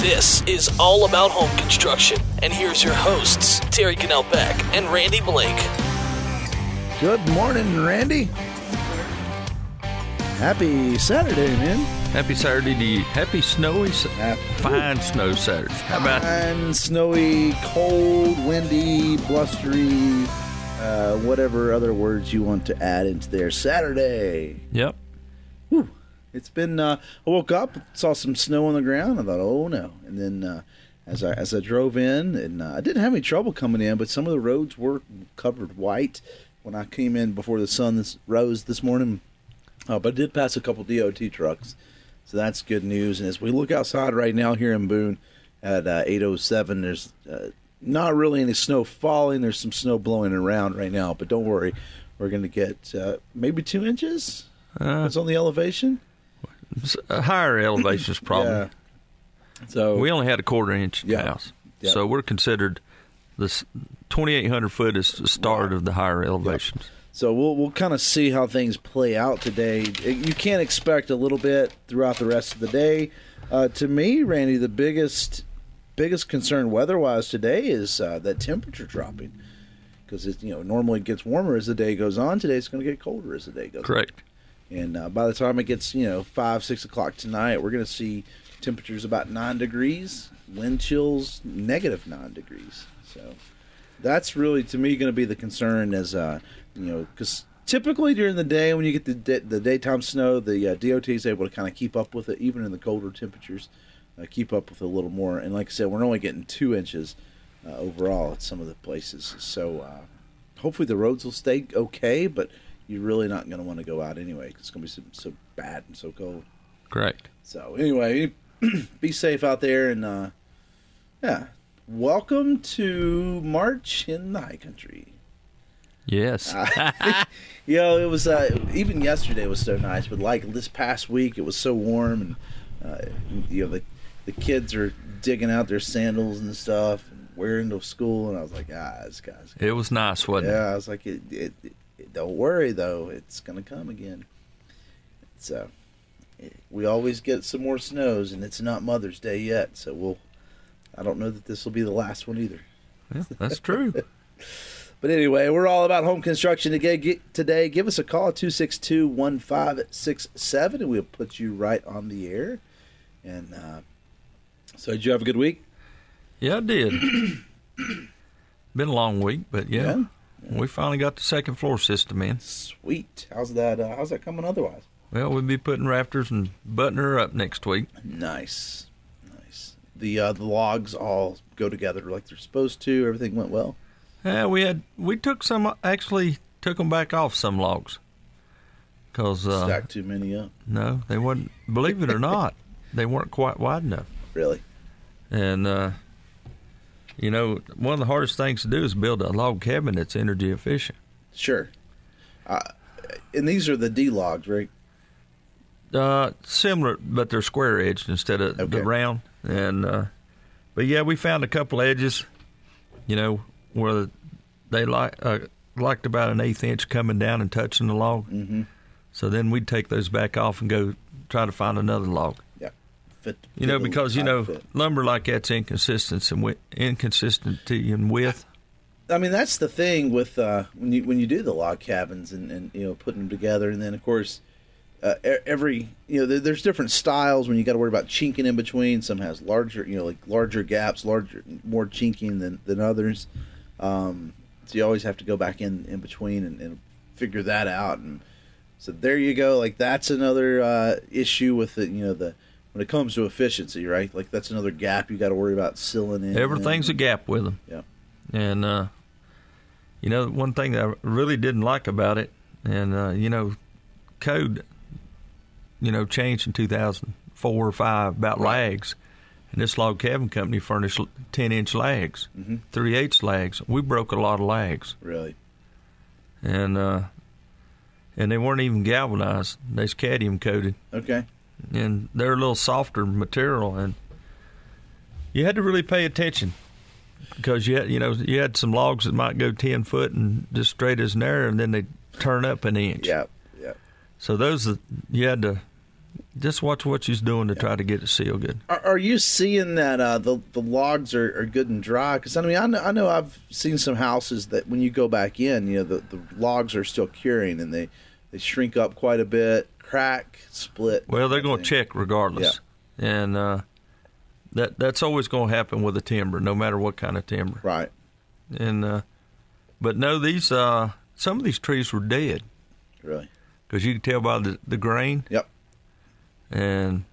This is all about home construction, and here's your hosts, Terry Cannell Beck and Randy Blake. Good morning, Randy. Happy Saturday, man. Happy Saturday to you. Happy snowy, Happy- fine snow Saturday. How about Fine, snowy, cold, windy, blustery, uh, whatever other words you want to add into there. Saturday. Yep. It's been. Uh, I woke up, saw some snow on the ground. I thought, oh no! And then uh, as I as I drove in, and uh, I didn't have any trouble coming in, but some of the roads were covered white when I came in before the sun this, rose this morning. Uh, but I did pass a couple DOT trucks, so that's good news. And as we look outside right now here in Boone at uh, 8:07, there's uh, not really any snow falling. There's some snow blowing around right now, but don't worry, we're going to get uh, maybe two inches. Uh, It's on the elevation. Higher elevations probably. Yeah. So We only had a quarter inch Yeah. house, Yeah. so we're considered this 2,800 foot is the start of the higher elevations. so we'll we'll kind of see how things play out today. You can't expect a little bit throughout the rest of the day. Uh, to me, Randy, the biggest biggest concern weather-wise today is uh, that temperature dropping because it you know normally it gets warmer as the day goes on. Today it's going to get colder as the day goes. on. And uh, by the time it gets, you know, five, six o'clock tonight, we're going to see temperatures about nine degrees, wind chills negative nine degrees. So that's really, to me, going to be the concern as, uh, you know, because typically during the day when you get the the daytime snow, the uh, DOT is able to kind of keep up with it, even in the colder temperatures, uh, keep up with it a little more. And like I said, we're only getting two inches uh, overall at some of the places. So uh, hopefully the roads will stay okay, but you're really not going to want to go out anyway 'cause it's going to be so, so bad and so cold. Correct. So anyway, be safe out there and uh, yeah, welcome to March in the High Country. Yes. You know, it was uh, even yesterday was so nice, but like this past week, it was so warm, and uh, you know the the kids are digging out their sandals and stuff, and wearing to school, and I was like, ah, this guy's it was nice, wasn't it? yeah, I was like, it, it, it, don't worry though, it's gonna come again. So we always get some more snows, and it's not Mother's Day yet, so we'll. I don't know that this will be the last one either. Yeah, that's true. But anyway, we're all about home construction today. Today, give us a call 262 1567 and we'll put you right on the air. And uh, so, did you have a good week? yeah, I did. Been a long week, but yeah, Yeah. We finally got the second floor system in. Sweet. How's that? Uh, how's that coming otherwise? Well, we'll be putting rafters and buttoning her up next week. Nice, nice. The uh, the logs all go together like they're supposed to. Everything went well. Yeah, we had we took some actually took them back off some logs because uh, Stacked too many up. no, they wasn't. Believe it or not, they weren't quite wide enough. Really? And uh, you know, one of the hardest things to do is build a log cabin that's energy efficient. Sure. Uh, and these are the D logs, right? Uh, similar, but they're square edged instead of Okay. the round. And uh, but yeah, we found a couple edges, you know, where they like uh, liked about an eighth inch coming down and touching the log. Mm-hmm. So then we'd take those back off and go try to find another log. Yeah. Fit, You know, because you know lumber like that's inconsistent and inconsistency and width. I mean, that's the thing with uh, when you when you do the log cabins and, and you know putting them together, and then of course uh, every you know there, there's different styles when you got to worry about chinking in between. Some has larger you know like larger gaps, larger more chinking than than others. Um, so you always have to go back in in between and, and figure that out. And so there you go. Like that's another uh, issue with the you know the when it comes to efficiency, right? Like that's another gap you got to worry about sealing in. Everything's a gap with them. Yeah. And uh, you know, one thing that I really didn't like about it, and uh, you know, code, you know, changed in 2004 or five about Right. lags, and this log cabin company furnished 10 inch lags, Mhm. three eighths lags. We broke a lot of lags, really. and uh, and they weren't even galvanized; they's cadmium coated. Okay. And they're a little softer material, and you had to really pay attention because you had, you know you had some logs that might go ten foot and just straight as an arrow, and then they turn up an inch. Yeah. Yeah. So those that you had to just watch what she's doing to try to get it sealed good. Are, are you seeing that uh, the the logs are, are good and dry? Because I mean, I know, I know I've seen some houses that when you go back in, you know, the, the logs are still curing and they they shrink up quite a bit, crack, split. Well, they're going to check regardless, and uh, that that's always going to happen with a timber, no matter what kind of timber. Right. And uh, but no, these uh, some of these trees were dead Really. because you could tell by the, the grain, Yep. and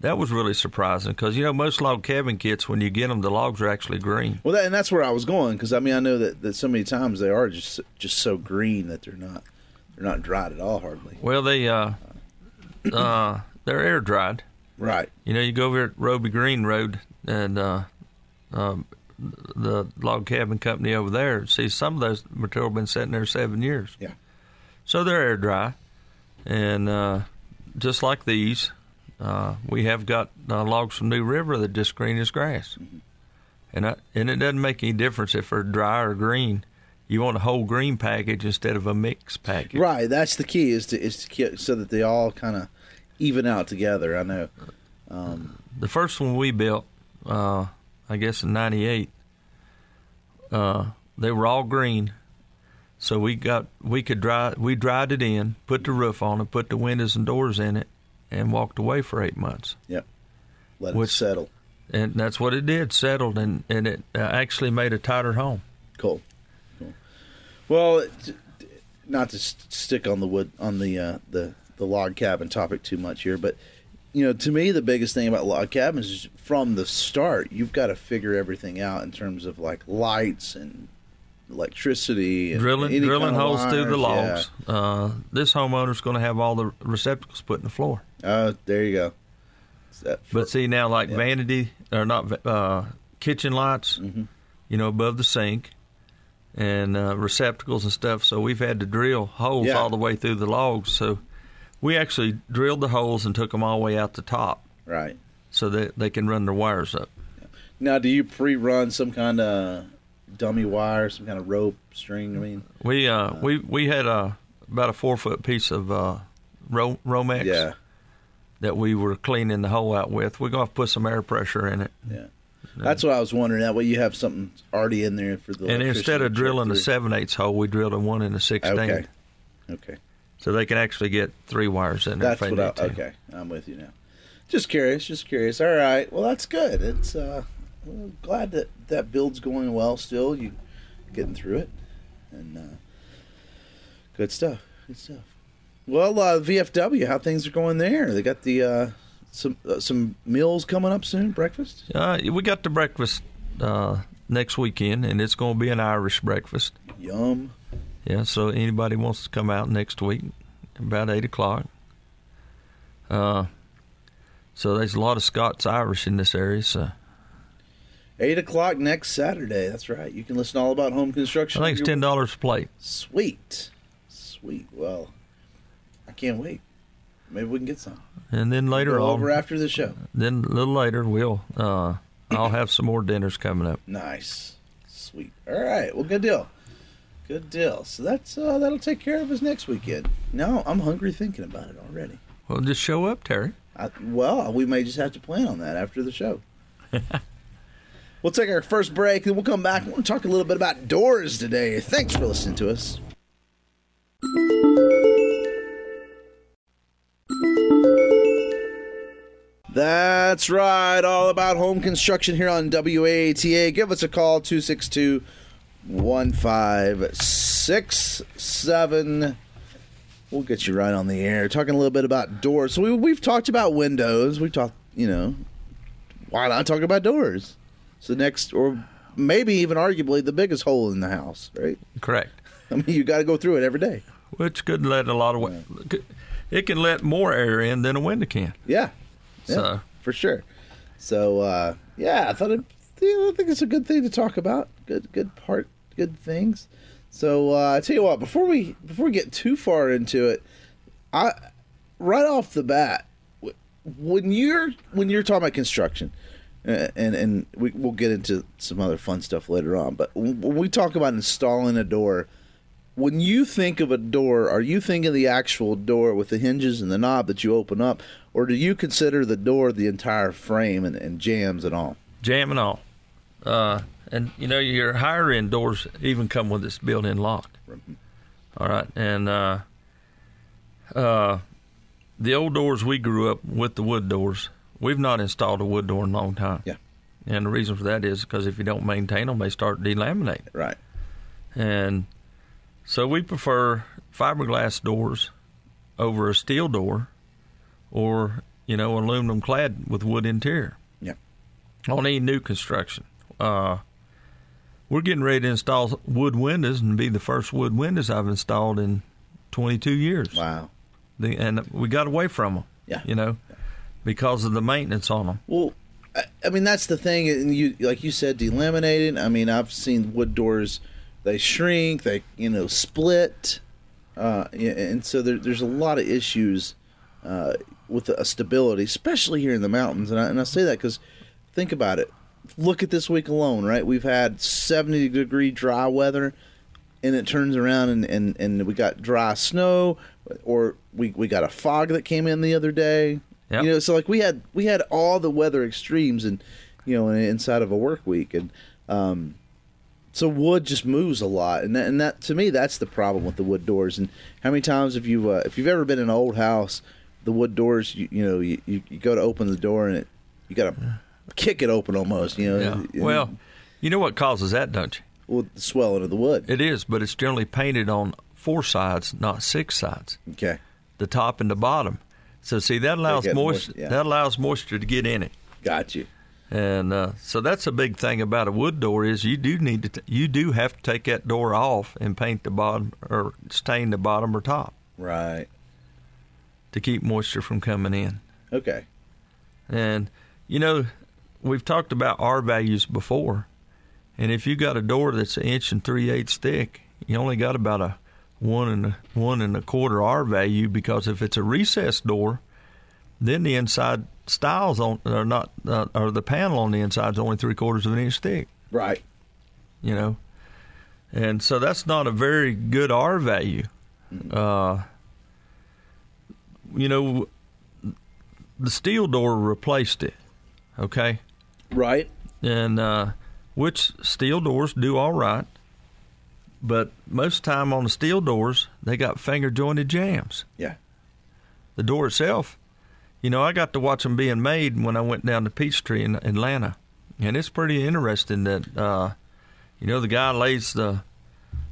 that was really surprising because you know most log cabin kits when you get them, the logs are actually green. Well, that, and that's where I was going because I mean I know that, that so many times they are just just so green that they're not they're not dried at all hardly. Well, they uh, uh, they're air dried. Right. You know, you go over at Roby Green Road and uh, um, the log cabin company over there. See, some of those material been sitting there seven years. Yeah. So they're air dry, and uh, just like these, uh, we have got uh, logs from New River that just green as grass, and I, and it doesn't make any difference if they're dry or green. You want a whole green package instead of a mixed package. Right. That's the key is to is to keep, so that they all kind of even out together. I know. Um, the first one we built, uh, I guess in '98, uh, they were all green. So we got we could dry we dried it in, put the roof on it, put the windows and doors in it, and walked away for eight months. yep. Let Which- it settle. And that's what it did, settled, and and it uh, actually made a tighter home. Cool. Well, not to st- stick on the wood on the uh, the the log cabin topic too much here, but you know, to me, the biggest thing about log cabins is from the start, you've got to figure everything out in terms of like lights and electricity, and Drilling drilling holes through the wires, logs. Uh, this homeowner's going to have all the receptacles put in the floor. Yeah. Oh, there you go. For- But see now, like Yeah. vanity or not uh, kitchen lights, Mhm. you know, above the sink and uh, receptacles and stuff. So we've had to drill holes Yeah. all the way through the logs. So we actually drilled the holes and took them all the way out the top right so that they can run their wires up. now, do you pre-run some kind of dummy wire, some kind of rope, string? I mean, We uh, we we had a about a four foot piece of uh, Ro- Romex yeah, that we were cleaning the hole out with. We're gonna have to put some air pressure in it. yeah. That's what I was wondering. That way, you have something already in there for the. And instead of drilling a seven eighths hole, we drilled a one and a sixteenth. Okay. Okay. So they can actually get three wires in there. That's if they what I, to. okay. I'm with you now. Just curious, just curious. All right. Well, that's good. It's uh well, glad that that build's going well still. You getting through it. And uh good stuff. Good stuff. Well, uh VFW, how things are going there? They got the uh some uh, some meals coming up soon, breakfast? Uh, we got the breakfast uh, next weekend, and it's going to be an Irish breakfast. Yum. Yeah, so anybody wants to come out next week, about eight o'clock. Uh, so there's a lot of Scots Irish in this area. So Eight o'clock next Saturday. That's right. You can listen all about home construction. I think it's ten dollars a plate. Sweet. Sweet. Well, I can't wait. Maybe we can get some. And then later on, over after the show. then a little later, we'll uh, I'll have some more dinners coming up. Nice. Sweet. All right. Well, good deal. Good deal. So that's uh, that'll take care of us next weekend. No, I'm hungry thinking about it already. Well, just show up, Terry. I, well, we may just have to plan on that after the show. we'll take our first break and we'll come back. To talk a little bit about doors today. Thanks for listening to us. That's right. All about home construction here on WATA. Give us a call 262 1567. We'll get you right on the air. Talking a little bit about doors. So we, we've talked about windows. We've talked, you know, why not talk about doors? So next, or maybe even arguably the biggest hole in the house, right? Correct. I mean, you got to go through it every day. Which could let a lot of wa- it can let more air in than a window can. Yeah. Yeah, So- for sure. So uh, yeah, I thought it, I think it's a good thing to talk about. Good, good part, good things. So uh, I tell you what, before we before we get too far into it, I right off the bat, when you're when you're talking about construction, and and we, we'll get into some other fun stuff later on. But when we talk about installing a door, when you think of a door, are you thinking the actual door with the hinges and the knob that you open up, or do you consider the door the entire frame and, and jambs and all? Jamb and all. Uh, and you know your higher end doors even come with this built-in lock. All right, and uh, uh, the old doors we grew up with the wood doors. We've not installed a wood door in a long time. Yeah. And the reason for that is because if you don't maintain them, they start delaminating. Right. And so we prefer fiberglass doors over a steel door or, you know, aluminum clad with wood interior. Yeah. On any new construction. Uh, we're getting ready to install wood windows and be the first wood windows I've installed in 22 years. Wow. The, and we got away from them. Yeah. You know, because of the maintenance on them. Well, I, I mean that's the thing, and you like you said, delaminated. I mean, I've seen wood doors; they shrink, they you know split, uh, and so there, there's a lot of issues uh, with the stability, especially here in the mountains. And I, and I say that because think about it. Look at this week alone, right? We've had 70 degree dry weather, and it turns around and, and, and we got dry snow, or we, we got a fog that came in the other day. Yep. You know, so like we had we had all the weather extremes and you know inside of a work week, and um, so wood just moves a lot, and that, and that to me that's the problem with the wood doors. And how many times have you uh, if you've ever been in an old house, the wood doors you, you know you, you, go to open the door and it you got to kick it open almost. You know, Yeah. and- Well, you know what causes that, don't you? Well, the swelling of the wood. It is, but it's generally painted on four sides, not six sides. Okay, the top and the bottom. So see that allows moisture. moist- yeah. That allows moisture to get in it, got you. And uh, so that's a big thing about a wood door is you do need to t- you do have to take that door off and paint the bottom or stain the bottom or top Right. to keep moisture from coming in. Okay. And you know we've talked about R values before, and if you got a door that's an inch and three eighths thick, you only got about a one and a, one and a quarter R value because if it's a recessed door, then the inside stiles on are not uh, or the panel on the inside is only three quarters of an inch thick. Right. You know, and so that's not a very good R value. Uh, you know, the steel door replaced it. Okay Right. and uh, which steel doors do all right, but most time on the steel doors they got finger jointed jambs. Yeah. The door itself, you know, I got to watch them being made when I went down to Peachtree in Atlanta, and it's pretty interesting that uh, you know the guy lays the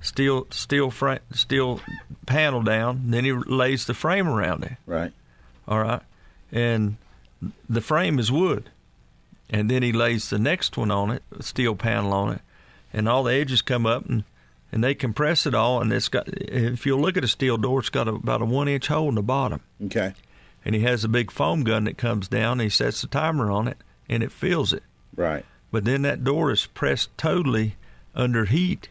steel steel frame steel panel down, then he lays the frame around it. Right. All right. And the frame is wood. And then he lays the next one on it, steel panel on it. And all the edges come up and, and they compress it all. And it's got, if you look at a steel door, it's got a, about a one inch hole in the bottom. Okay. And he has a big foam gun that comes down. And he sets the timer on it and it fills it. Right. But then that door is pressed totally under heat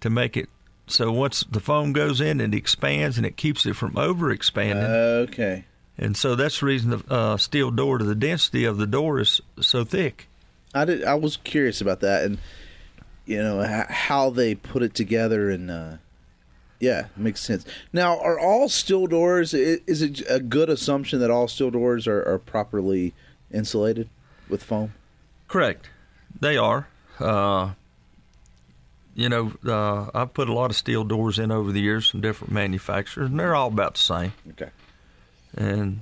to make it so once the foam goes in, it expands and it keeps it from over expanding. Okay. And so that's the reason the uh, steel door to the density of the door is so thick. I did. I was curious about that, and you know how they put it together, and uh, yeah, makes sense. Now, are all steel doors? Is it a good assumption that all steel doors are, are properly insulated with foam? Correct. They are. Uh, you know, uh, I've put a lot of steel doors in over the years from different manufacturers, and they're all about the same. Okay. And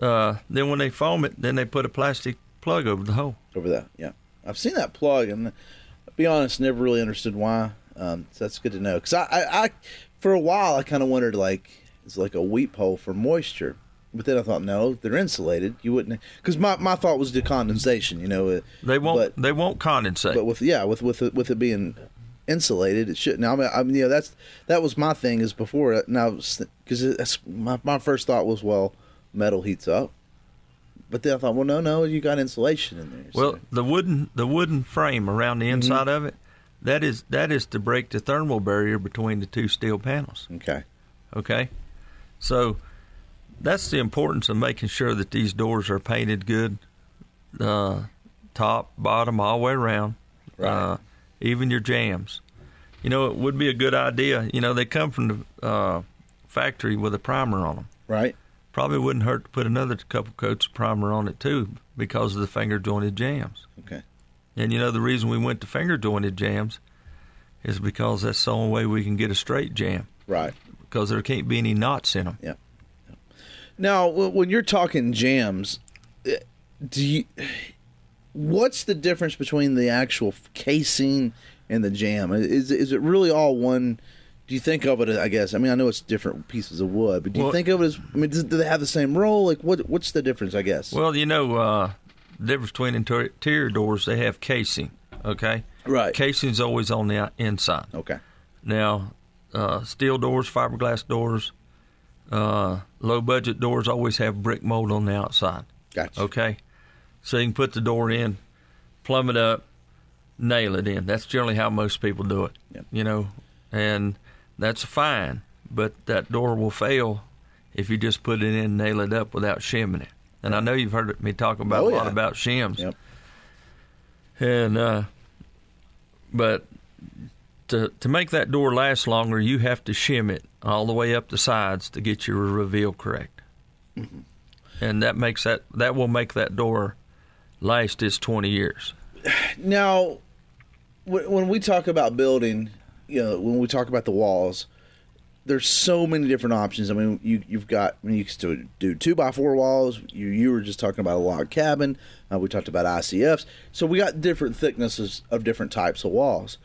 uh, then when they foam it, then they put a plastic plug over the hole. Over that, yeah, I've seen that plug, and I'll be honest, never really understood why. Um, so that's good to know. Because I, I, I, for a while, I kind of wondered like, it's like a weep hole for moisture. But then I thought, no, they're insulated. You wouldn't, because my, my thought was the condensation. You know, uh, They won't. But- they won't condensate. but with yeah, with with it, with it being insulated, it shouldn't. I mean, I mean, you know, that's that was my thing is before. Now, because that's my my first thought was, well, metal heats up. But then I thought, well, no, no, you got insulation in there. so- Well, the wooden the wooden frame around the inside of it, that is that is to break the thermal barrier between the two steel panels. okay, Okay, so that's the importance of making sure that these doors are painted good, uh, top, bottom, all the way around. Right. Uh, even your jambs, you know, it would be a good idea. You know, they come from the uh, factory with a primer on them. Right. Probably wouldn't hurt to put another couple coats of primer on it too, because of the finger jointed jambs. Okay. And you know, the reason we went to finger jointed jambs is because that's the only way we can get a straight jamb. Right. Because there can't be any knots in them. Yeah. Now, when you're talking jambs, eh, do you? What's the difference between the actual casing and the jamb? Is is it really all one? Do you think of it? I guess. I mean, I know it's different pieces of wood, but do you think of it as? I mean, do they have the same role? Like, what? What's the difference? I guess. Well, you know, uh, the difference between interior doors, they have casing. Okay. Right. Casing's always on the inside. okay. Now, uh, steel doors, fiberglass doors, uh, low budget doors always have brick mold on the outside. Gotcha. Okay, so you can put the door in, plumb it up, nail it in. That's generally how most people do it. Yep. You know, and that's fine. But that door will fail if you just put it in, and nail it up without shimming it. And I know you've heard me talk about Oh, a lot yeah. about shims. Yep. And uh, but to to make that door last longer, you have to shim it all the way up the sides to get your reveal correct. Mm-hmm. And that makes that that will make that door last its twenty years. Now, when we talk about building, you know, when we talk about the walls, there's so many different options. I mean, you you've got I mean, you can still do two by four walls. You you were just talking about a log cabin. Uh, we talked about ICFs. So we got different thicknesses of different types of walls.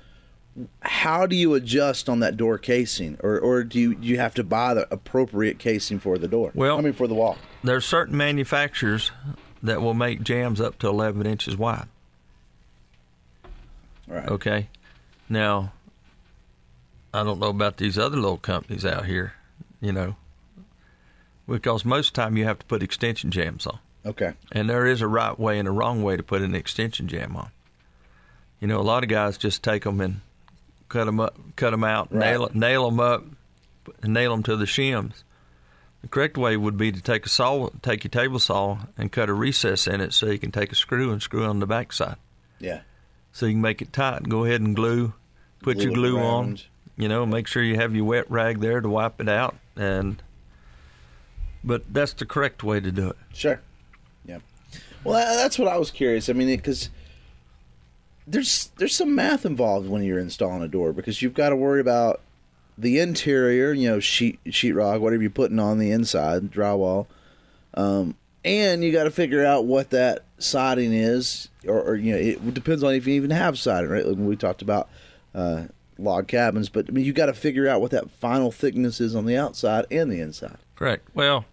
How do you adjust on that door casing, or or do you do you have to buy the appropriate casing for the door? Well- I mean for the wall. There's certain manufacturers that will make jambs up to eleven inches wide. All right. Okay. Now, I don't know about these other little companies out here, you know, because most of the time you have to put extension jambs on. Okay. And there is a right way and a wrong way to put an extension jamb on. You know, a lot of guys just take them and cut them up, cut them out, Right. nail nail them up, and nail them to the shims. The correct way would be to take a saw, take your table saw, and cut a recess in it so you can take a screw and screw on the backside, Yeah. so you can make it tight. Go ahead and glue, put your Glue it glue on. You know, make sure you have your wet rag there to wipe it out, and but that's the correct way to do it. Sure. Yeah. Well, that's what I was curious. I mean, because there's there's some math involved when you're installing a door because you've got to worry about the interior, you know, sheet sheetrock, whatever you're putting on the inside, drywall, um, and you got to figure out what that siding is, or, or you know, it depends on if you even have siding, right? Like when we talked about uh, log cabins, but I mean, you got to figure out what that final thickness is on the outside and the inside. Correct. Well,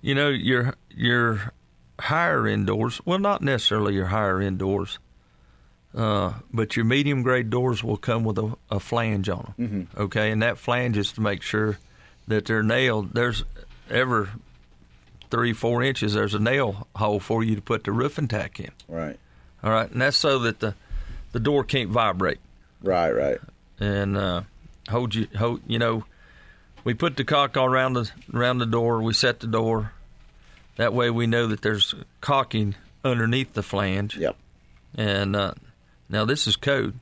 you know, your your higher end doors, well, not necessarily your higher end doors, uh, but your medium grade doors will come with a, a flange on them. Mm-hmm. Okay, and that flange is to make sure that they're nailed. There's ever three, four inches. There's a nail hole for you to put the roofing tack in. Right. All right, and that's so that the the door can't vibrate Right. Right. and uh, hold you hold you know we put the caulk all around the around the door we set the door that way we know that there's caulking underneath the flange Yep. and uh, now this is code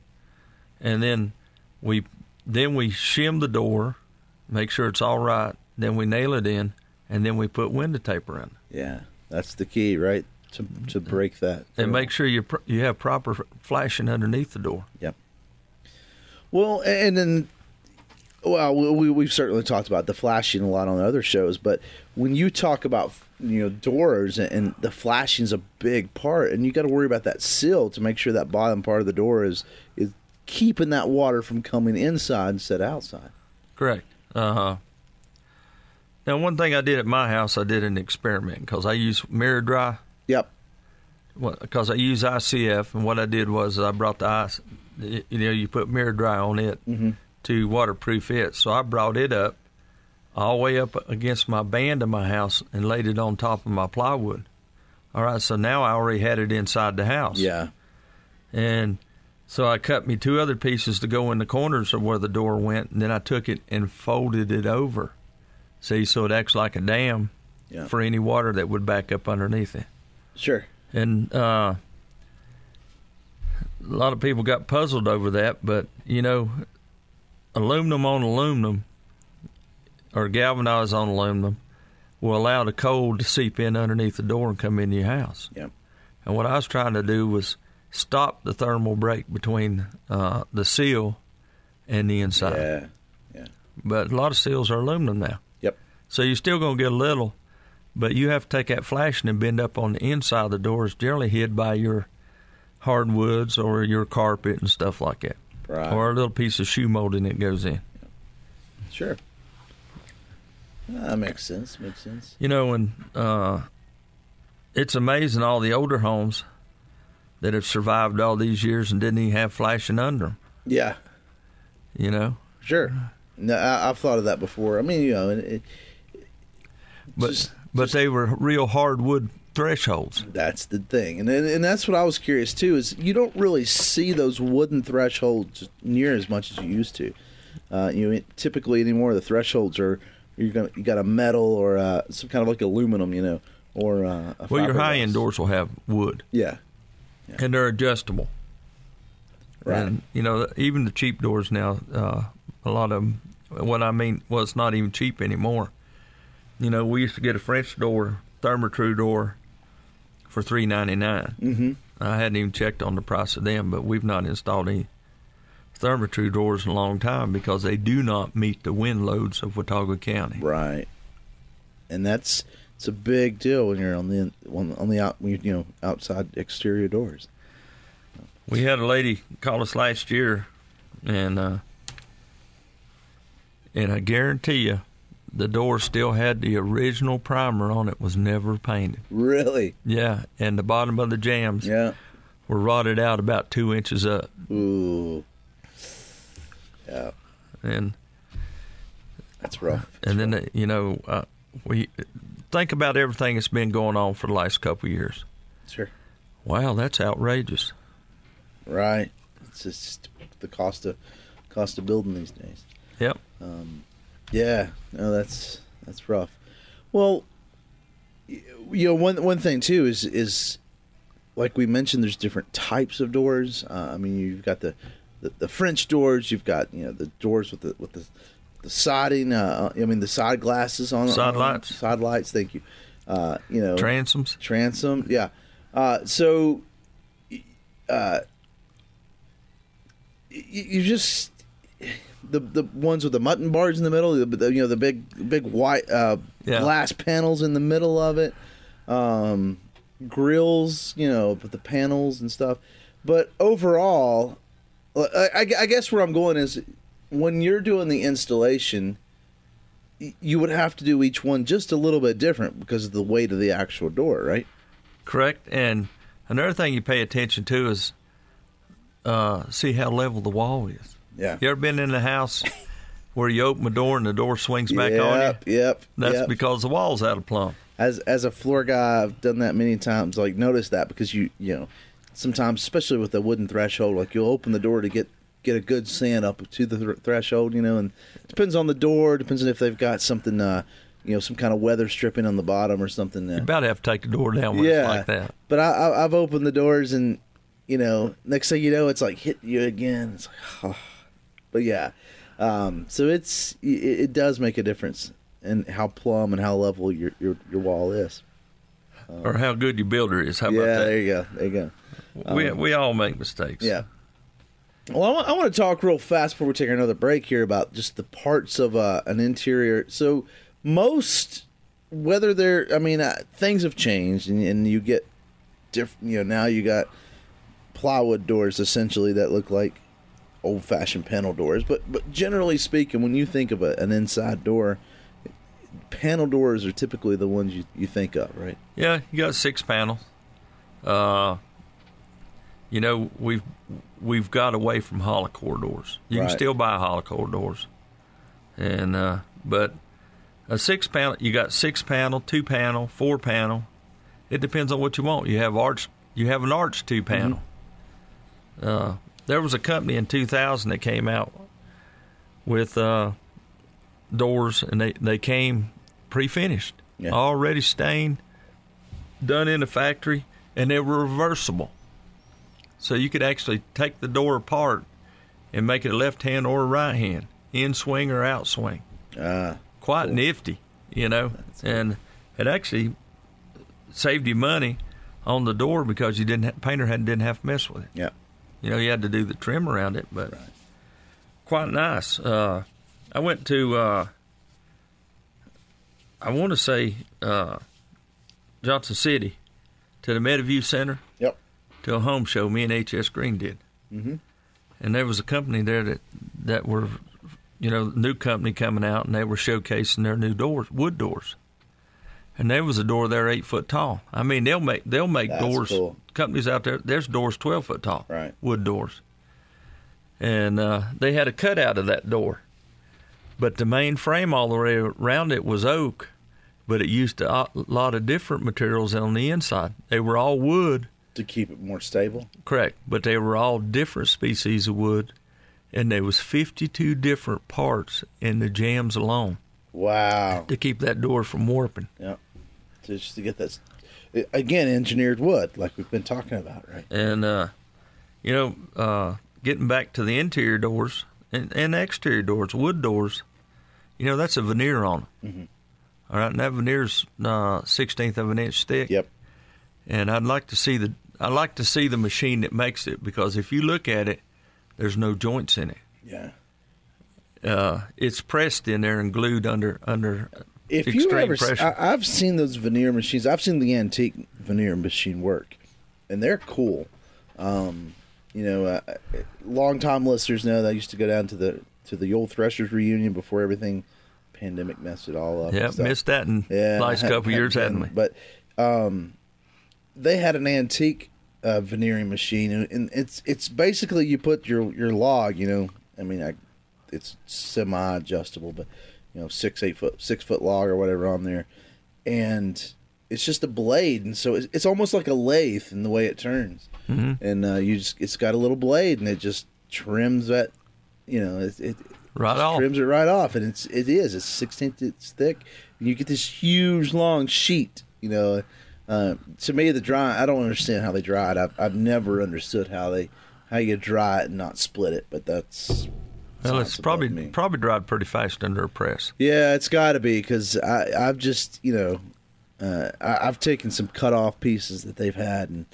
and then we then we shim the door make sure it's all right then we nail it in and then we put window tape around it Yeah, that's the key, right? To to break that. and make sure you pr- you have proper flashing underneath the door Yep. Well, and then, well, we we've certainly talked about the flashing a lot on other shows, but when you talk about you know doors and, the flashing is a big part, and you got to worry about that sill to make sure that bottom part of the door is is keeping that water from coming inside instead of outside. Correct. Uh huh. Now, one thing I did at my house, I did an experiment because I use MiraDRI. Yep. Because I use ICF, and what I did was I brought the ice. You know, you put MiraDRI on it to waterproof it. So I brought it up all the way up against my band of my house and laid it on top of my plywood. All right, so now I already had it inside the house. Yeah. And so I cut me two other pieces to go in the corners of where the door went, and then I took it and folded it over. See, so it acts like a dam Yeah. for any water that would back up underneath it. Sure. And uh, a lot of people got puzzled over that, but you know, aluminum on aluminum or galvanized on aluminum will allow the cold to seep in underneath the door and come into your house. Yep. And what I was trying to do was stop the thermal break between uh, the seal and the inside. Yeah. Yeah. But a lot of seals are aluminum now. Yep. So you're still going to get a little, but you have to take that flashing and bend up on the inside of the door. It's generally hid by your hardwoods or your carpet and stuff like that. Right. Or a little piece of shoe molding that goes in. Sure. That makes sense. Makes sense. You know, and uh, it's amazing all the older homes that have survived all these years and didn't even have flashing under them. Yeah. You know, Sure. No, I, I've thought of that before. I mean, you know, it, but Just- but they were real hardwood thresholds. That's the thing, and and that's what I was curious too. Is you don't really see those wooden thresholds near as much as you used to. Uh, you know, typically anymore the thresholds are you're gonna you got a metal or uh, some kind of like aluminum, you know, or uh, a Well, your high end doors will have wood, Yeah, and they're adjustable. right. And you know, even the cheap doors now, uh, a lot of them. What I mean, well, it's not even cheap anymore. You know, we used to get a French door, Therma-Tru door, for three ninety nine. mm-hmm. I hadn't even checked on the price of them, but we've not installed any Therma-Tru doors in a long time because they do not meet the wind loads of Watauga County. Right, and that's it's a big deal when you're on the on, on the out you, you know outside exterior doors. We had a lady call us last year, and uh, and I guarantee you, the door still had the original primer on it. Was never painted. Really? Yeah, and the bottom of the jambs Yeah. were rotted out about two inches up, Ooh. Yeah, and that's rough. and then uh, you know uh, we think about everything that's been going on for the last couple of years. Sure. Wow, that's outrageous. Right. It's just the cost of cost of building these days. Yep. Um, yeah. No, that's that's rough. Well, you know, one one thing too is is like we mentioned, there's different types of doors. Uh, I mean, you've got the, the the French doors. You've got you know the doors with the with the the siding. Uh, I mean, the side glasses on Side on- lights. Side lights. Thank you. Uh, you know, Transoms. transom yeah uh, so uh, you just the the ones with the mutton bars in the middle the, the you know the big big white uh, Yeah. glass panels in the middle of it um, grills you know with the panels and stuff but overall I, I, I guess where i'm going is when you're doing the installation you would have to do each one just a little bit different because of the weight of the actual door right Correct. And another thing you pay attention to is uh, see how level the wall is. Yeah You ever been in a house where you open the door and the door swings back on you? Yep, yep. That's yep. because the wall's out of plumb. as as a floor guy, I've done that many times. Like notice that because you you know sometimes, especially with the wooden threshold, like you'll open the door to get get a good sand up to the th- threshold, you know, and it depends on the door, depends on if they've got something, uh, you know, some kind of weather stripping on the bottom or something. You Uh, about to have to take the door down when yeah, it's like that. But I, I, I've opened the doors and you know, next thing you know, it's like hitting you again. It's like, oh. But yeah. Um, so it's it, it does make a difference in how plumb and how level your your, your wall is. Or how good your builder is. How about yeah, that? there you go. There you go. we, we all make mistakes. Yeah. Well, I want, I want to talk real fast before we take another break here about just the parts of uh, an interior. So most, whether they're, I mean, uh, things have changed, and, and you get different. You know, now you got plywood doors essentially that look like old-fashioned panel doors. But but generally speaking, when you think of a, an inside door, panel doors are typically the ones you, you think of, right? Yeah, you got six panels. Uh, you know, we've we've got away from hollow core doors. You Right. can still buy hollow core doors, and uh, but a six panel, you got six panel, two panel, four panel. It depends on what you want. You have arch, you have an arch two panel. Uh, there was a company in 2000 that came out with uh, doors, and they they came pre-finished, Yeah. already stained, done in the factory, and they were reversible. So you could actually take the door apart and make it a left hand or a right hand. in swing or out swing. Ah, Quite Cool. nifty, you know, and it actually saved you money on the door because you didn't ha- painter had didn't have to mess with it. yeah. You know, you had to do the trim around it, but Right. quite nice. Uh, I went to, uh, I want to say uh, Johnson City to the Meadowview Center Yep. to a home show. Me and H.S. Green did, Mm-hmm. and there was a company there that that were, you know, new company coming out, and they were showcasing their new doors, wood doors. And there was a door there eight foot tall. I mean, they'll make they'll make That's doors. cool. Companies out there, there's doors twelve foot tall, Right. Wood doors. And uh, they had a cutout of that door, but the main frame all the way around it was oak, but it used a lot of different materials on the inside. They were all wood, To keep it more stable. correct, but they were all different species of wood, and there was 52 different parts in the jambs alone Wow. to keep that door from warping. Yeah. Just to get that, again, engineered wood, like we've been talking about, right? And uh, you know, uh, getting back to the interior doors and, and exterior doors, wood doors, you know, that's a veneer on them. All right, and that veneer's uh, sixteenth of an inch thick. Yep. And I'd like to see the I'd like to see the machine that makes it because if you look at it, there's no joints in it. Yeah. Uh, it's pressed in there and glued under under If you ever, pressure. I, have seen those veneer machines. I've seen the antique veneer machine work, and they're cool. Um, you know, uh, long time listeners know that I used to go down to the to the old Threshers reunion before everything pandemic messed it all up. Yep, missed that in Yeah, last I couple years, hadn't we? But um, they had an antique uh, veneering machine, and, and it's it's basically you put your your log. You know, I mean, I, it's semi adjustable, but you know, six eight foot six foot log or whatever on there, and it's just a blade, and so it's, it's almost like a lathe in the way it turns, Mhm. and uh, you just it's got a little blade, and it just trims that. You know, it, it Right off. trims it right off, and it's it is it's sixteenth it's thick, and you get this huge long sheet. You know, uh, to me the dry I don't understand how they dry it. I've I've never understood how they how you dry it and not split it, but that's Well, it's probably me. probably dried pretty fast under a press. Yeah, it's got to be because I I've just you know uh, I, I've taken some cut off pieces that they've had and.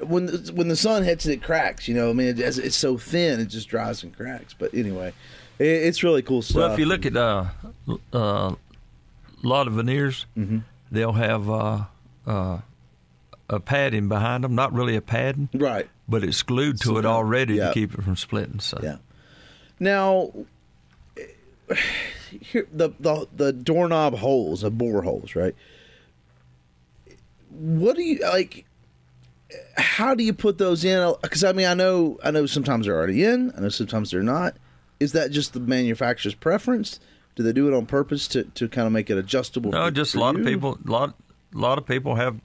When the, when the sun hits it, it cracks. You know, I mean, it, it's, it's so thin, it just dries and cracks. But anyway, it, it's really cool stuff. Well, if you look at uh, uh, a lot of veneers, Mhm. they'll have uh, uh, a padding behind them. Not really a padding, right, but it's glued to Some it already yeah. to keep it from splitting. So Yeah. Now, here the the the doorknob holes, the bore holes, right? What do you like? How do you put those in? Because I mean, I know, I know. Sometimes they're already in. I know sometimes they're not. Is that just the manufacturer's preference? Do they do it on purpose to, to kind of make it adjustable? no, for- just for a lot of people. A lot, a lot of people have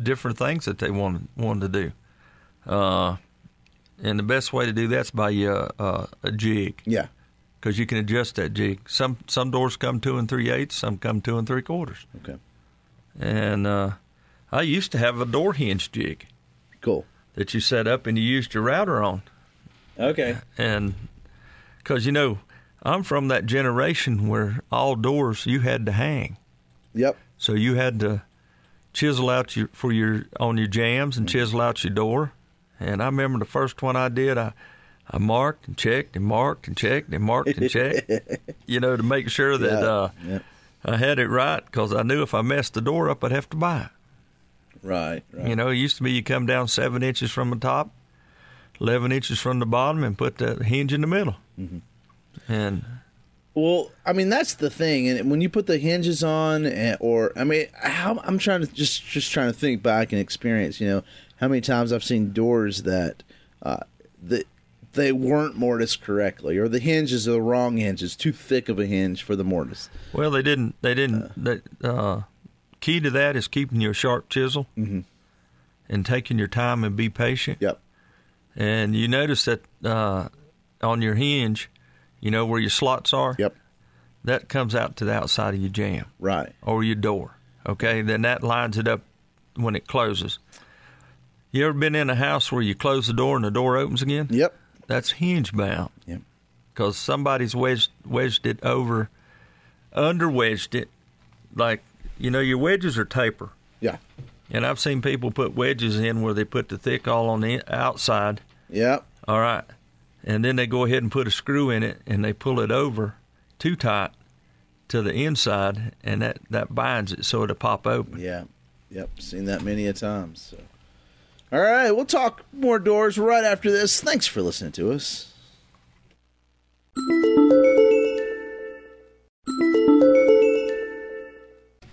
different things that they want want to do. Uh, and the best way to do that's by uh, uh, a jig Yeah. because you can adjust that jig. Some some doors come two and three eighths, some come two and three quarters. Okay. And uh, I used to have a door hinge jig Cool. that you set up and you used your router on. Okay. And because, you know, I'm from that generation where all doors you had to hang. Yep. So you had to chisel out your for your on your jambs and chisel out your door. And I remember the first one I did, I I marked and checked and marked and checked and marked and checked, you know, to make sure that Yeah. uh, Yep. I had it right because I knew if I messed the door up, I'd have to buy it. Right. Right. You know, it used to be you come down seven inches from the top, eleven inches from the bottom, and put the hinge in the middle. Mm-hmm. And Well, I mean that's the thing, and when you put the hinges on, and, or I mean, how, I'm trying to just just trying to think back and experience. You know, how many times I've seen doors that uh, that they weren't mortised correctly, or the hinges are the wrong hinges, too thick of a hinge for the mortise. well, they didn't. They didn't. the uh, key to that is keeping your sharp chisel Mhm. and taking your time and be patient. Yep. And you notice that uh, on your hinge, you know where your slots are. Yep. That comes out to the outside of your jamb. Right. or your door. Okay, then that lines it up when it closes. You ever been in a house where you close the door and the door opens again? Yep. That's hinge bound. Yep. because somebody's wedged wedged it over, under wedged it, like you know your wedges are taper, Yeah. and I've seen people put wedges in where they put the thick all on the outside. Yep. All right, and then they go ahead and put a screw in it and they pull it over too tight to the inside, and that that binds it so it'll pop open. Yeah. Yep. Seen that many a times. So. All right. We'll talk more doors right after this. Thanks for listening to us.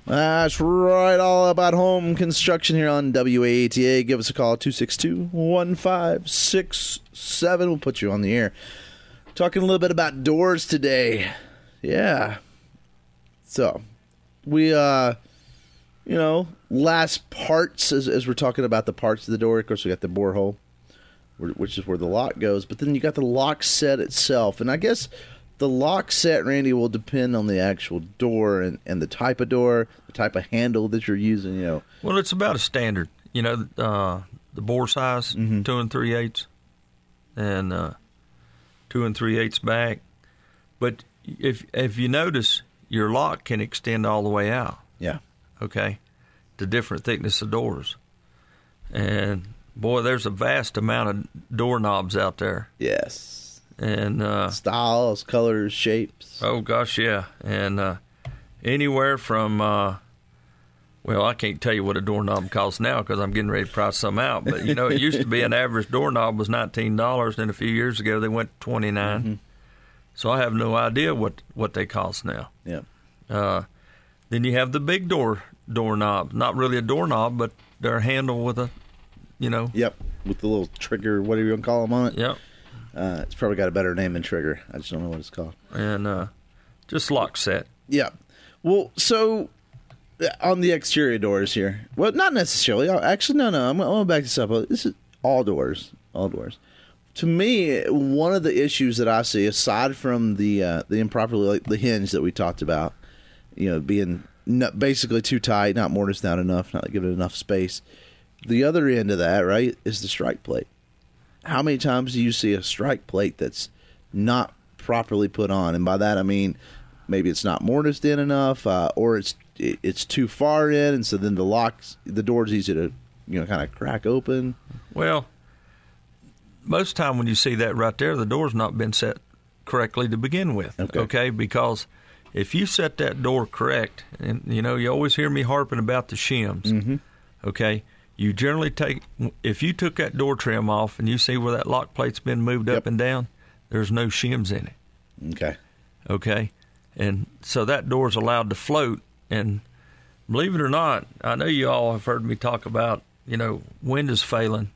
That's right, all about home construction here on WATA. Give us a call, 262 1567. We'll put you on the air. Talking a little bit about doors today. Yeah. So, we, uh, you know, last parts as, as we're talking about the parts of the door. Of course, we got the borehole, which is where the lock goes. But then you got the lock set itself, and I guess the lock set, Randy, will depend on the actual door and, and the type of door, the type of handle that you're using. You know, Well, it's about a standard. You know, uh, the bore size, two and three eighths, and uh, two and three eighths back. But if if you notice, your lock can extend all the way out. yeah, Okay, to different thickness of doors, and boy, there's a vast amount of doorknobs out there. yes, And uh, styles, colors, shapes. Oh gosh, yeah, and uh, anywhere from uh, well, I can't tell you what a doorknob costs now because I'm getting ready to price some out. But you know, it used to be an average doorknob was nineteen dollars, and a few years ago they went to twenty So I have no idea what what they cost now. Yeah, Uh, then you have the big door doorknob, not really a doorknob, but they're a handle with a, you know, yep, with the little trigger, whatever you want to call them on it. yep, Uh, it's probably got a better name than trigger. I just don't know what it's called. and uh, just lock set. Yeah. Well, so uh, on the exterior doors here, well, not necessarily. Oh, Actually, no, no. I'm, I'm going to back this up. This is all doors, all doors. To me, one of the issues that I see, aside from the uh, the improperly like the hinge that we talked about, you know, being not, basically too tight, not mortised down enough, not giving it enough space. The other end of that, right, is the strike plate. How many times do you see a strike plate that's not properly put on? And by that I mean maybe it's not mortised in enough, uh, or it's it, it's too far in, and so then the locks, the door's easy to you know kind of crack open. Well, most time when you see that right there, the door's not been set correctly to begin with. Okay. because if you set that door correct, and you know you always hear me harping about the shims. Mm-hmm. Okay, you generally take if you took that door trim off and you see where that lock plate's been moved Yep. up and down, there's no shims in it. Okay. Okay, and so that door's allowed to float. And believe it or not, I know you all have heard me talk about you know windows failing,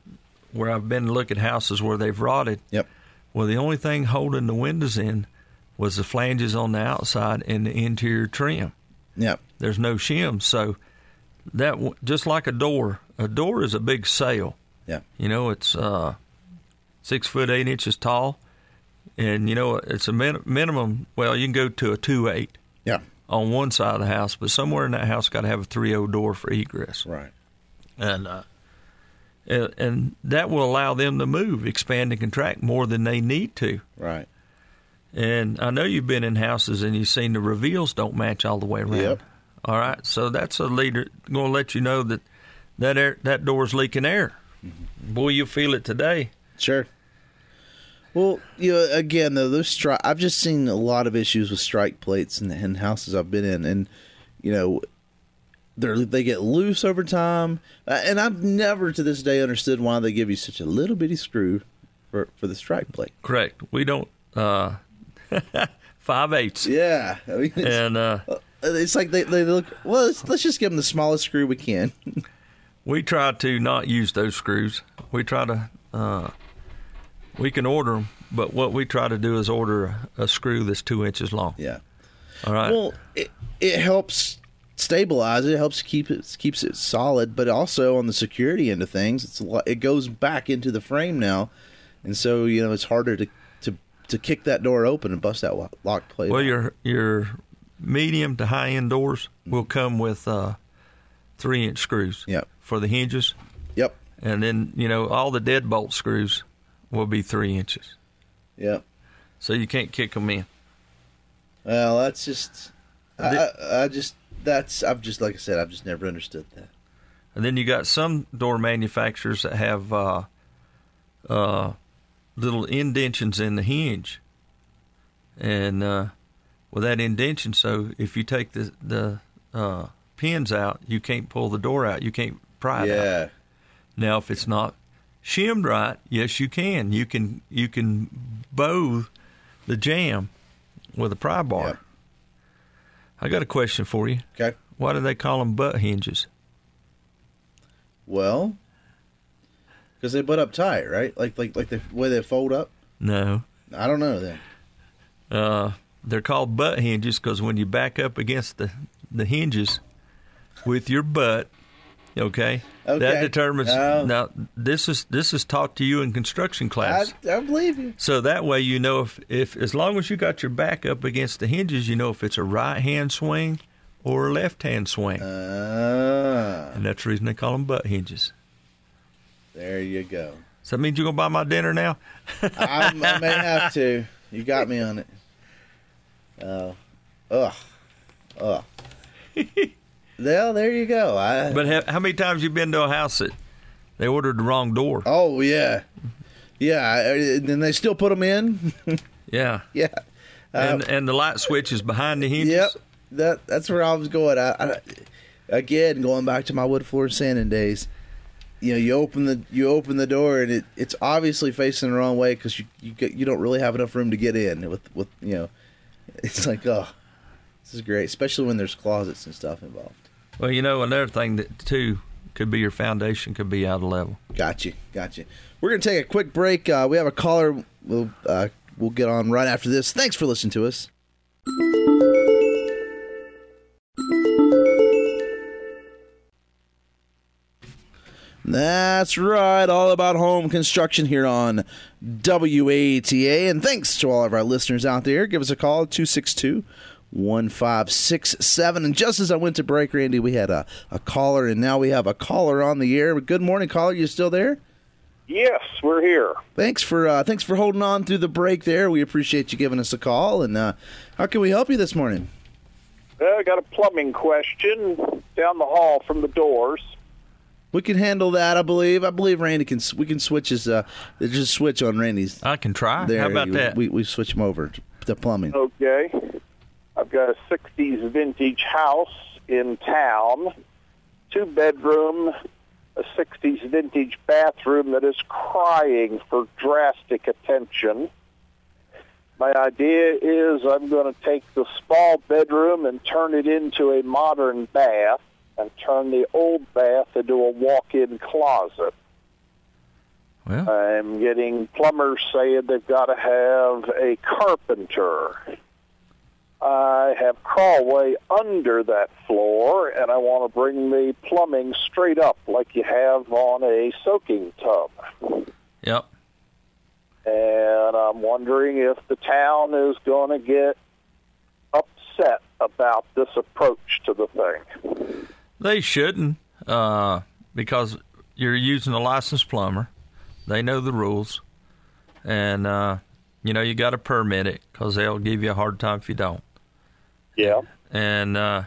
where I've been to look at houses where they've rotted. Yep. Well, the only thing holding the windows in was the flanges on the outside and the interior trim. Yep. There's no shims, so that just like a door, a door is a big sail. Yeah. You know, it's uh, six foot eight inches tall, and you know it's a min- minimum. Well, you can go to a two eight Yeah. on one side of the house, but somewhere in that house got to have a three o door for egress, Right. and uh, and, and that will allow them to move, expand, and contract more than they need to. Right. And I know you've been in houses and you've seen the reveals don't match all the way around. Yep. All right, so that's a leader going to let you know that that air, that door's leaking air. Mm-hmm. Boy, you feel it today. Sure. Well, you know, again though, those strike. I've just seen a lot of issues with strike plates in, in houses I've been in, and you know, they they get loose over time. Uh, and I've never to this day understood why they give you such a little bitty screw for for the strike plate. Correct. We don't uh, five eighths, Yeah, I mean, it's, and uh, it's like they they look. Well, let's, let's just give them the smallest screw we can. we try to not use those screws. We try to. Uh, we can order them, but what we try to do is order a, a screw that's two inches long. yeah. All right. Well, it, it helps stabilize it. It helps keep it keeps it solid, but also on the security end of things, it's a lot, it goes back into the frame now, and so you know it's harder to to kick that door open and bust that lock, plate. Well, your your medium to high end doors will come with uh, three inch screws Yep. for the hinges, Yep. and then you know all the deadbolt screws will be three inches. Yep. so you can't kick them in. Well, that's just. I, I, I just that's I've just like I said I've just never understood that. And then you got some door manufacturers that have uh, uh, little indentions in the hinge, and uh, with that indention, so if you take the the uh, pins out, you can't pull the door out. You can't pry it out. Yeah. Now, if it's not shimmed right, yes, you can. You can you can bow the jamb with a pry bar. Yep. I got a question for you. Okay. Why do they call them butt hinges? Well, because they butt up tight, right? Like like like the way they fold up. No, I don't know then. uh, they're called butt hinges because when you back up against the the hinges with your butt, okay, that determines. Oh. Now, this is this is taught to you in construction class. I, I believe you. So that way you know if, if as long as you got your back up against the hinges, you know if it's a right hand swing or a left hand swing. Ah, and that's the reason they call them butt hinges. There you go. So that means you're gonna buy my dinner now? I, I may have to. You got me on it. Oh, ugh, ugh. well, there you go. I. But ha- how many times you been to a house that they ordered the wrong door? oh yeah, yeah. I- uh, And they still put them in. Yeah. yeah. Uh, and and the light switch is behind the hinges. Yep. That that's where I was going. I, I, again, going back to my wood floor sanding days. You know, you open the you open the door and it, it's obviously facing the wrong way because you you get, you don't really have enough room to get in with with you know. It's like oh, this is great, especially when there's closets and stuff involved. Well, you know, another thing that too could be your foundation could be out of level. Gotcha, gotcha. We're gonna take a quick break. Uh, we have a caller. We'll uh, we'll get on right after this. Thanks for listening to us. That's right, all about home construction here on WATA. And thanks to all of our listeners out there. Give us a call, 262 1567. And just as I went to break, Randy, we had a, a caller, and now we have a caller on the air. Good morning, caller. You still there? Yes, we're here. Thanks for uh, thanks for holding on through the break there. We appreciate you giving us a call. And uh, how can we help you this morning? Uh, I got a plumbing question down the hall from the doors. We can handle that, I believe. I believe Randy can. We can switch his. Uh, just switch on Randy's. I can try. There, How about we, that? We, we switch him over to, to plumbing. Okay. I've got a 60s vintage house in town, two bedroom, a 60s vintage bathroom that is crying for drastic attention. My idea is I'm going to take the small bedroom and turn it into a modern bath and turn the old bath into a walk-in closet. well, I'm getting plumbers saying they've got to have a carpenter. I have crawlway under that floor, and I want to bring the plumbing straight up like you have on a soaking tub. yep. And I'm wondering if the town is going to get upset about this approach to the thing. They shouldn't, uh, because you're using a licensed plumber. They know the rules, and uh, you know you got to permit it because they'll give you a hard time if you don't. Yeah. And uh,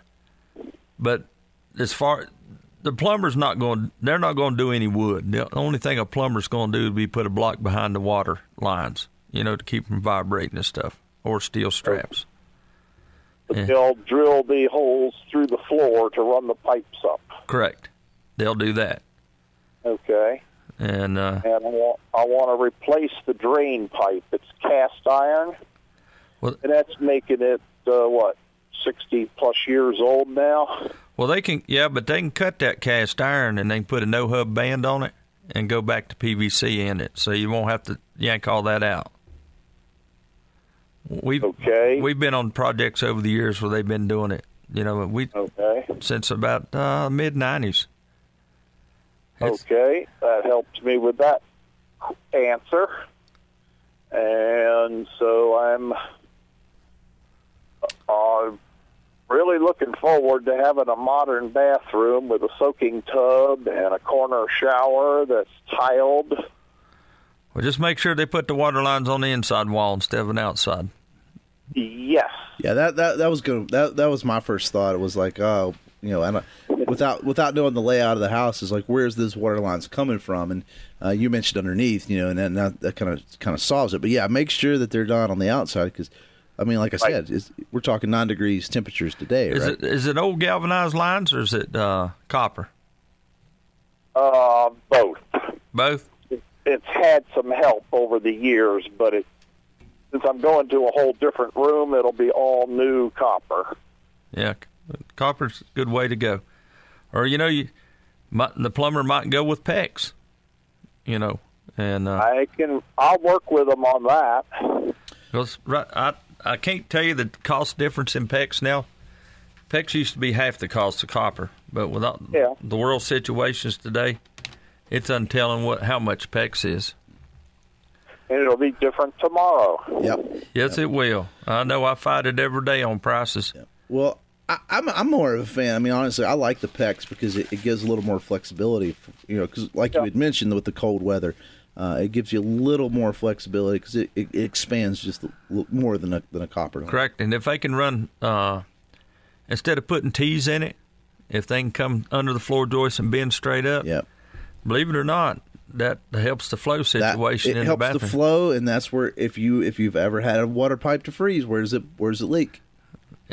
but as far the plumber's not going, they're not going to do any wood. The only thing a plumber's going to do is be put a block behind the water lines, you know, to keep them vibrating and stuff, or steel straps. But they'll drill the holes through the floor to run the pipes up. Correct. They'll do that, Okay. and uh, and I want, I want to replace the drain pipe. It's cast iron, Well- and that's making it uh, what sixty plus years old now. Well, they can, yeah, but they can cut that cast iron and they can put a no hub band on it and go back to PVC in it, so you won't have to yank all that out. We've Okay. we've been on projects over the years where they've been doing it. You know, we Okay. since about uh, mid nineties. Okay, that helped me with that answer. And so I'm uh, really looking forward to having a modern bathroom with a soaking tub and a corner shower that's tiled. Well, just make sure they put the water lines on the inside wall instead of an outside. Yes. Yeah, that that that was good. That that was my first thought. It was like, oh, you know, and without without knowing the layout of the house, is like, where's this water lines coming from? And uh, you mentioned underneath, you know, and then that, that kind of kind of solves it. But yeah, make sure that they're done on the outside because, I mean, like I said, it's, we're talking nine degrees temperatures today, Is right? it is it old galvanized lines or is it uh, copper? Uh, both. Both. It's had some help over the years, but it, since I'm going to a whole different room, it'll be all new copper. Yeah, copper's a good way to go. Or you know, you might, the plumber might go with PEX. You know, and uh, I can. I'll work with them on that. Right, I I can't tell you the cost difference in PEX now. PEX used to be half the cost of copper, but without Yeah. the world situations today, it's untelling what how much PEX is. and it'll be different tomorrow. Yep. Yes, it will. I know I fight it every day on prices. Well, I, I'm I'm more of a fan. I mean, honestly, I like the PEX because it, it gives a little more flexibility. You know, because like you had mentioned with the cold weather, uh, it gives you a little more flexibility because it, it, it expands just a more than a than a copper. does. Correct. And if they can run, uh, instead of putting T's in it, if they can come under the floor joist and bend straight up, Yep. Believe it or not, that helps the flow situation That, situation it helps the the flow, and that's where if you if you've ever had a water pipe to freeze, where does it where does it leak?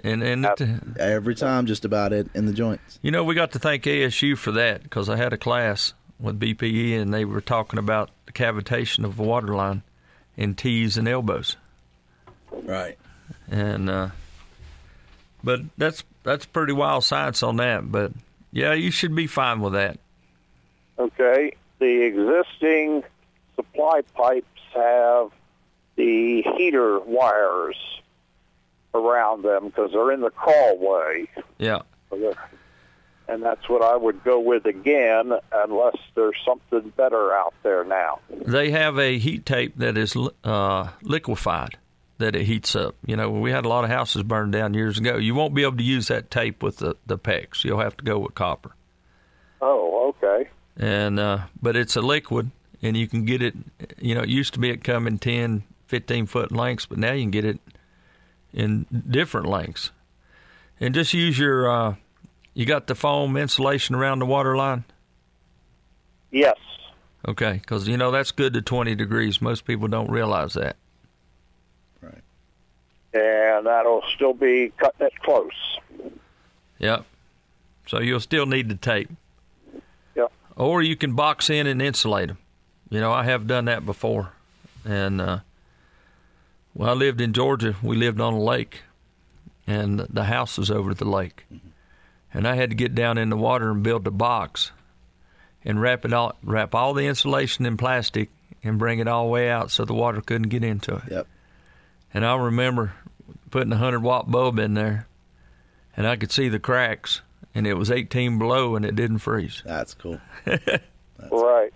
and and it, Every time, just about it in the joints. You know, we got to thank ASU for that because I had a class with BPE and they were talking about the cavitation of a water line in T's and elbows. Right. And uh, but that's that's pretty wild science on that. But yeah, you should be fine with that. Okay. The existing supply pipes have the heater wires around them because they're in the crawlway. Yeah. And that's what I would go with again, unless there's something better out there now. They have a heat tape that is uh, liquefied that it heats up. You know, we had a lot of houses burned down years ago. You won't be able to use that tape with the the PEX. You'll have to go with copper. Okay. and uh, but it's a liquid, and you can get it. You know, it used to be it come in 10, 15 foot lengths, but now you can get it in different lengths. And just use your. Uh, you got the foam insulation around the water line, Yes. okay? Because you know that's good to twenty degrees. Most people don't realize that. Right. And that'll still be cutting it close. Yep. So you'll still need the tape. Or you can box in and insulate them. You know, I have done that before. And uh, when I lived in Georgia, we lived on a lake, and the house was over the lake. And I had to get down in the water and build a box, and wrap it all, wrap all the insulation in plastic, and bring it all the way out so the water couldn't get into it. Yep. And I remember putting a hundred watt bulb in there, and I could see the cracks, and it was 18 below, and it didn't freeze. That's cool. That's Right.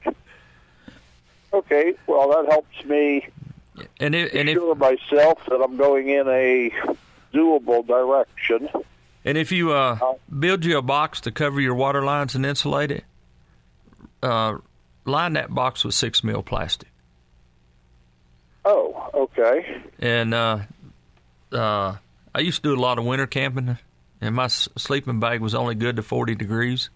Okay. Well, that helps me And it, and if assure myself that I'm going in a doable direction. and if you uh, build you a box to cover your water lines and insulate it, uh, line that box with six mil plastic. Oh, okay. And uh, uh, I used to do a lot of winter camping, and my sleeping bag was only good to 40 degrees.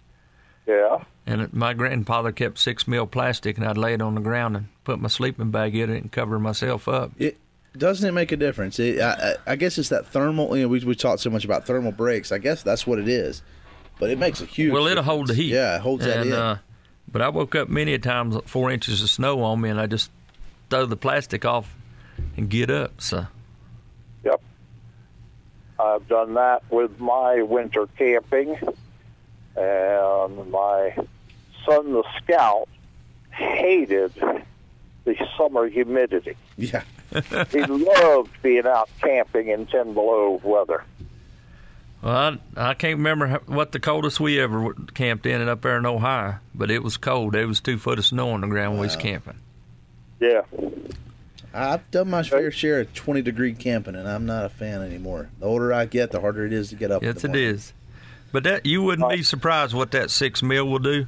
Yeah. And my grandfather kept six mil plastic, and I'd lay it on the ground and put my sleeping bag in it and cover myself up. It doesn't it make a difference? It, I, I I guess it's that thermal. You know, we we talked so much about thermal breaks. I guess that's what it is, but it makes a huge. Well, it'll hold the heat. Yeah, it holds that and, in. Uh, but I woke up many a times with four inches of snow on me, and I just throw the plastic off and get up. So Yep. I've done that with my winter camping, and my son, the scout, hated the summer humidity. yeah, He loved being out camping in 10 below weather. well, I, I can't remember what the coldest we ever camped in and up there in Ohio, but it was cold. There was two foot of snow on the ground when we was camping. Yeah. I've done my fair share of twenty degree camping, and I'm not a fan anymore. The older I get, the harder it is to get up. Yes, the it morning. is. But that you wouldn't be surprised what that six mil will do.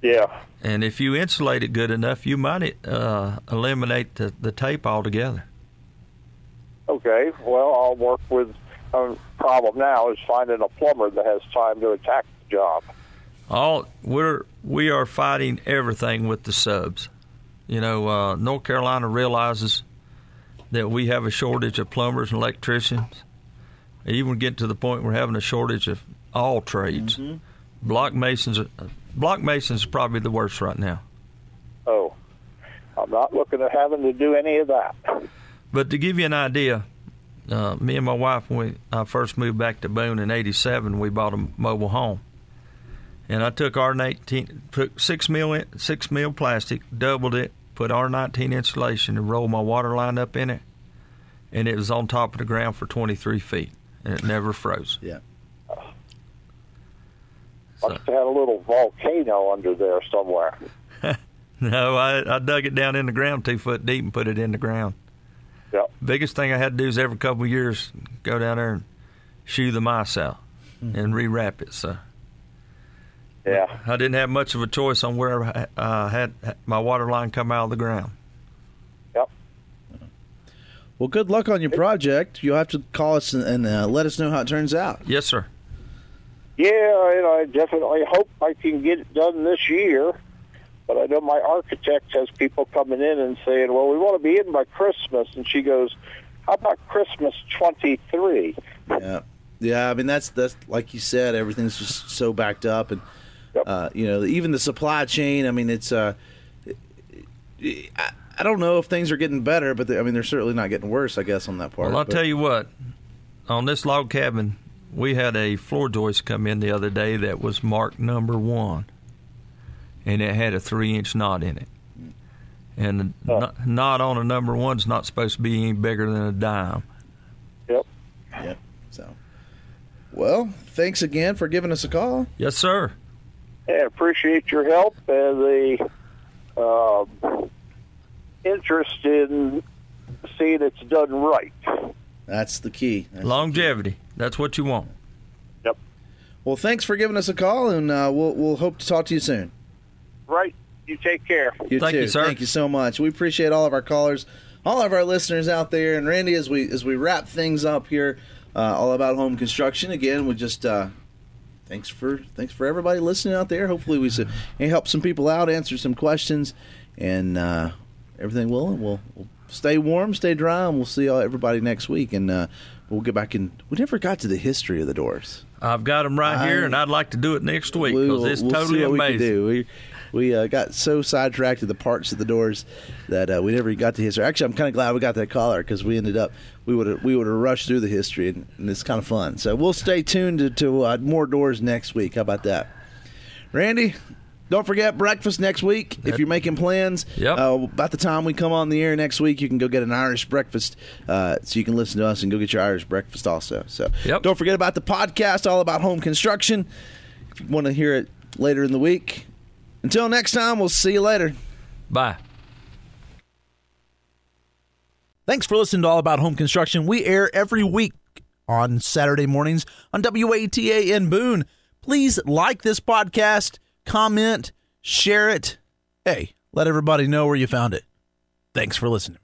Yeah. And if you insulate it good enough, you might uh, eliminate the, the tape altogether. Okay. Well, I'll work with. Um, problem now is finding a plumber that has time to attack the job. All we're we are fighting everything with the subs. You know, uh, North Carolina realizes that we have a shortage of plumbers and electricians. Even get to the point we're having a shortage of all trades. Mm-hmm. Block masons, are, block masons, are probably the worst right now. Oh, I'm not looking at having to do any of that. But to give you an idea, uh, me and my wife, when we, I first moved back to Boone in '87, we bought a mobile home, and I took R19, put six mil six mil plastic, doubled it, put R19 insulation, and rolled my water line up in it, and it was on top of the ground for 23 feet, and it never froze. Yeah. Must have had a little volcano under there somewhere. No, I, I dug it down in the ground two foot deep and put it in the ground. Yep. Biggest thing I had to do is every couple of years go down there and shoo the mice out hmm. and rewrap it. So Yeah. I didn't have much of a choice on where I uh, had my water line come out of the ground. Yep. Well, good luck on your project. You'll have to call us and, and uh, let us know how it turns out. Yes, sir. Yeah, and I definitely hope I can get it done this year. But I know my architect has people coming in and saying, "Well, we want to be in by Christmas," and she goes, "How about Christmas 23?" Yeah, yeah. I mean, that's that's like you said, everything's just so backed up, and Yep. uh, you know, even the supply chain. I mean, it's. Uh, I, I don't know if things are getting better, but they, I mean, they're certainly not getting worse. I guess on that part. Well, I'll but- tell you what. On this log cabin, we had a floor joist come in the other day that was marked number one, and it had a three-inch knot in it. And the Oh. kno- knot on a number one's not supposed to be any bigger than a dime. Yep. Yep. So, well, thanks again for giving us a call. Yes, sir. And appreciate your help and the um, interest in seeing it's done right. That's the key. That's- Longevity. That's what you want. Yep. Well, thanks for giving us a call, and uh, we'll we'll hope to talk to you soon. Right. You take care. You Thank too. you, sir. Thank you so much. We appreciate all of our callers, all of our listeners out there. And Randy, as we as we wrap things up here, uh, all about home construction again, we just uh, thanks for thanks for everybody listening out there. Hopefully, we s- help some people out, answer some questions, and uh, everything will. And we'll, we'll stay warm, stay dry, and we'll see all, everybody next week. And uh, we'll get back in. We never got to the history of the doors. I've got them right I- here, and I'd like to do it next week We because will- it's we'll totally amazing. We, can do. we, we uh, got so sidetracked to the parts of the doors that uh, we never got to history. Actually, I'm kind of glad we got that caller because we ended up we would have we would have rushed through the history and, and it's kind of fun. So we'll stay tuned to, to uh, more doors next week. How about that, Randy? Don't forget breakfast next week if you're making plans. Yep. Uh, about the time we come on the air next week, you can go get an Irish breakfast, uh, so you can listen to us and go get your Irish breakfast also. So Yep. don't forget about the podcast all about home construction. If you want to hear it later in the week. Until next time, we'll see you later. Bye. Thanks for listening to All About Home Construction. We air every week on Saturday mornings on WATA in Boone. Please like this podcast, comment, share it. Hey, let everybody know where you found it. Thanks for listening.